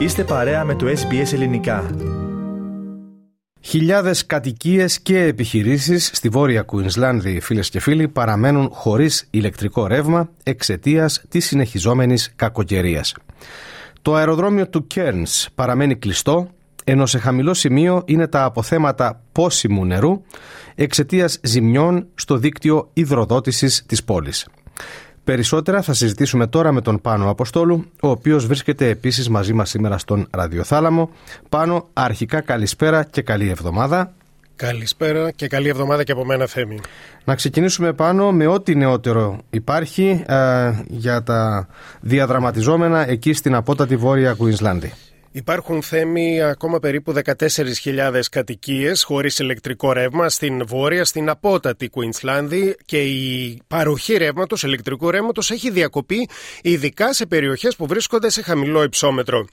Είστε παρέα με το SBS Ελληνικά. Χιλιάδες κατοικίες και επιχειρήσεις στη Βόρεια Κουινσλάνδη, φίλες και φίλοι, παραμένουν χωρίς ηλεκτρικό ρεύμα εξαιτίας της συνεχιζόμενης κακοκαιρίας. Το αεροδρόμιο του Κέρνς παραμένει κλειστό, ενώ σε χαμηλό σημείο είναι τα αποθέματα πόσιμου νερού εξαιτίας ζημιών στο δίκτυο υδροδότησης της πόλης. Περισσότερα θα συζητήσουμε τώρα με τον Πάνο Αποστόλου, ο οποίος βρίσκεται επίσης μαζί μας σήμερα στον Ραδιοθάλαμο. Πάνο, αρχικά καλησπέρα και καλή εβδομάδα. Καλησπέρα και καλή εβδομάδα και από μένα Θέμη. Να ξεκινήσουμε πάνω με ό,τι νεότερο υπάρχει ε, για τα διαδραματιζόμενα εκεί στην απότατη Βόρεια Κουινσλάνδη. Υπάρχουν θέμη ακόμα περίπου 14.000 κατοικίες χωρίς ηλεκτρικό ρεύμα στην βόρεια, στην απότατη Κουινσλάνδη και η παροχή ρεύματος, ηλεκτρικού ρεύματος έχει διακοπεί ειδικά σε περιοχές που βρίσκονται σε χαμηλό υψόμετρο.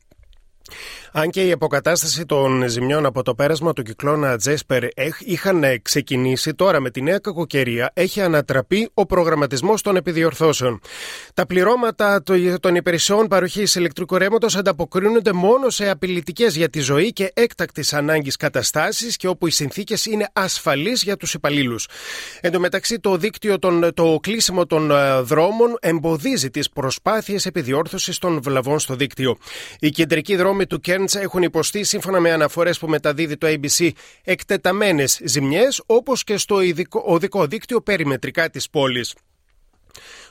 Αν και η αποκατάσταση των ζημιών από το πέρασμα του κυκλώνα Τζέσπερ είχαν ξεκινήσει, τώρα με τη νέα κακοκαιρία έχει ανατραπεί ο προγραμματισμός των επιδιορθώσεων. Τα πληρώματα των υπηρεσιών παροχής ηλεκτρικού ρεύματος ανταποκρίνονται μόνο σε απειλητικές για τη ζωή και έκτακτης ανάγκης καταστάσεις και όπου οι συνθήκες είναι ασφαλείς για τους υπαλλήλους. Εν τω μεταξύ, το δίκτυο, των, το κλείσιμο των ε, δρόμων εμποδίζει τις προσπάθειες επιδιόρθωσης των βλαβών στο δίκτυο. Οι κεντρικοί δρόμοι του Κέρν έχουν υποστεί, σύμφωνα με αναφορές που μεταδίδει το ABC, εκτεταμένες ζημιές, όπως και στο οδικό δίκτυο περιμετρικά της πόλης.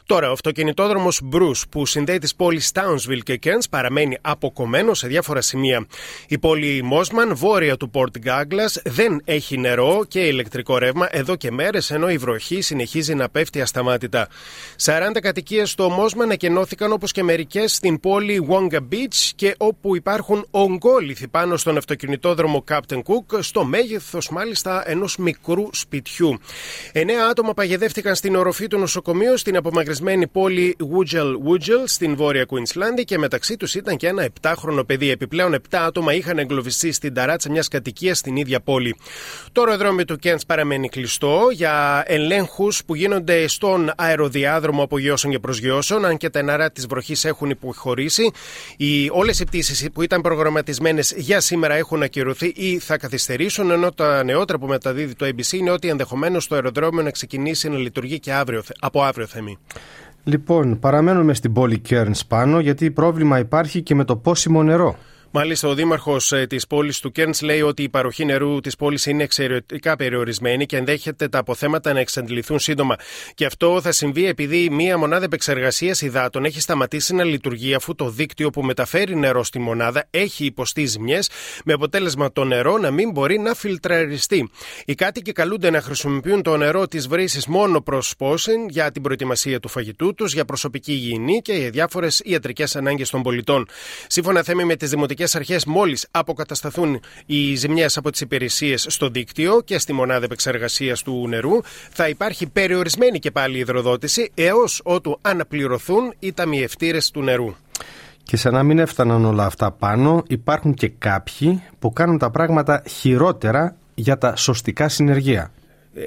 Τώρα, ο αυτοκινητόδρομος Bruce που συνδέει τις πόλεις Townsville και Cairns παραμένει αποκομμένο σε διάφορα σημεία. Η πόλη Mosman, βόρεια του Port Douglas, δεν έχει νερό και ηλεκτρικό ρεύμα εδώ και μέρες, ενώ η βροχή συνεχίζει να πέφτει ασταμάτητα. 40 κατοικίες στο Mosman εκενώθηκαν όπως και μερικές στην πόλη Wonga Beach και όπου υπάρχουν ογκόληθοι πάνω στον αυτοκινητόδρομο Captain Cook, στο μέγεθος μάλιστα ενός μικρού σπιτιού. Εννέα άτομα παγιδεύτηκαν στην οροφή του νοσοκομείου στην απομακρυσμένη απομακρυσμένη πόλη Βούτζελ Βούτζελ στην βόρεια Κουινσλάνδη και μεταξύ τους ήταν και ένα 7χρονο παιδί. Επιπλέον, 7 άτομα είχαν εγκλωβιστεί στην ταράτσα μιας κατοικίας στην ίδια πόλη. Το αεροδρόμιο του Κέντ παραμένει κλειστό για ελέγχους που γίνονται στον αεροδιάδρομο απογειώσεων και προσγειώσεων, αν και τα νερά της βροχής έχουν υποχωρήσει. Όλες οι πτήσεις που ήταν προγραμματισμένες για σήμερα έχουν ακυρωθεί ή θα καθυστερήσουν, ενώ τα νεότερα που μεταδίδει το ABC είναι ότι ενδεχομένως το αεροδρόμιο να ξεκινήσει να λειτουργεί και αύριο, από αύριο θέμη. Λοιπόν, παραμένουμε στην πόλη Κέρνς πάνω γιατί πρόβλημα υπάρχει και με το πόσιμο νερό. Μάλιστα, ο δήμαρχος ε, της πόλης του Κέρνς λέει ότι η παροχή νερού της πόλης είναι εξαιρετικά περιορισμένη και ενδέχεται τα αποθέματα να εξαντληθούν σύντομα. Και αυτό θα συμβεί επειδή μία μονάδα επεξεργασίας υδάτων έχει σταματήσει να λειτουργεί αφού το δίκτυο που μεταφέρει νερό στη μονάδα έχει υποστεί ζημιές, με αποτέλεσμα το νερό να μην μπορεί να φιλτραριστεί. Οι κάτοικοι καλούνται να χρησιμοποιούν το νερό της βρύσης μόνο προς πόσιν για την προετοιμασία του φαγητού τους, για προσωπική υγιεινή και για διάφορες ιατρικές ανάγκες των πολιτών. Σύμφωνα θέμη με τις δημοτικές αρχές, μόλις αποκατασταθούν οι ζημιές από τις υπηρεσίες στο δίκτυο και στη μονάδα επεξεργασίας του νερού, θα υπάρχει περιορισμένη και πάλι υδροδότηση έως ότου αναπληρωθούν οι ταμιευτήρες του νερού. Και σαν να μην έφταναν όλα αυτά πάνω, υπάρχουν και κάποιοι που κάνουν τα πράγματα χειρότερα για τα σωστικά συνεργεία.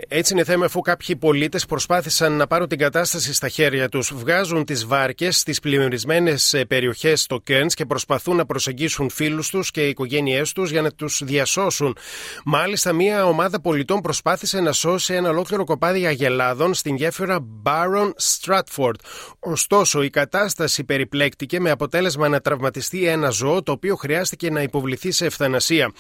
Έτσι είναι θέμα αφού κάποιοι πολίτες προσπάθησαν να πάρουν την κατάσταση στα χέρια τους. Βγάζουν τις βάρκες στις πλημμυρισμένες περιοχές στο Κέρν και προσπαθούν να προσεγγίσουν φίλους τους και οικογένειές τους για να τους διασώσουν. Μάλιστα, μια ομάδα πολιτών προσπάθησε να σώσει ένα ολόκληρο κοπάδι αγελάδων στην γέφυρα Baron Stratford. Ωστόσο, η κατάσταση περιπλέκτηκε με αποτέλεσμα να τραυματιστεί ένα ζώο το οποίο χρειάστηκε να υποβληθεί σε ευθανασία.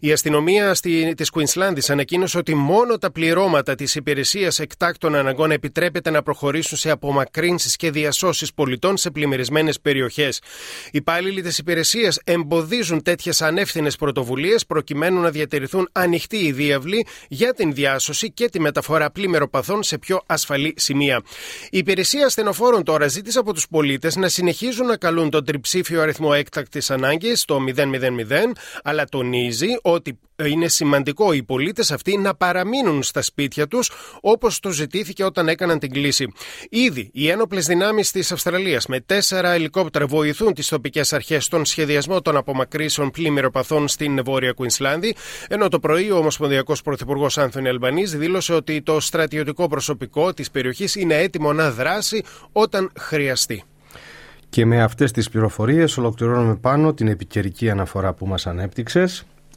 Η αστυνομία της Κουινσλάνδη ανακοίνωσε ότι μόνο τα πληρώματα πληρώματα της Υπηρεσίας Εκτάκτων Αναγκών επιτρέπεται να προχωρήσουν σε απομακρύνσεις και διασώσεις πολιτών σε πλημμυρισμένες περιοχές. Οι υπάλληλοι της υπηρεσίας εμποδίζουν τέτοιες ανεύθυνες πρωτοβουλίες προκειμένου να διατηρηθούν ανοιχτοί οι διάβλοι για την διάσωση και τη μεταφορά πλημμυροπαθών σε πιο ασφαλή σημεία. Η υπηρεσία ασθενοφόρων τώρα ζήτησε από τους πολίτες να συνεχίζουν να καλούν τον τριψήφιο αριθμό έκτακτης ανάγκης, το 000, αλλά τονίζει ότι είναι σημαντικό οι πολίτες αυτοί να παραμείνουν στα σπίτια τους, όπως το ζητήθηκε όταν έκαναν την κλίση. Ήδη οι ένοπλες δυνάμεις της Αυστραλίας με τέσσερα ελικόπτερα βοηθούν τις τοπικές αρχές στον σχεδιασμό των απομακρύσεων πλημμυροπαθών στην Βόρεια Κουινσλάνδη, ενώ το πρωί ο Ομοσπονδιακός Πρωθυπουργός Άνθονι Αλμπανής δήλωσε ότι το στρατιωτικό προσωπικό της περιοχής είναι έτοιμο να δράσει όταν χρειαστεί. Και με αυτές τις πληροφορίες ολοκληρώνουμε πάνω την επικαιρική αναφορά που μας ανέπτυξες.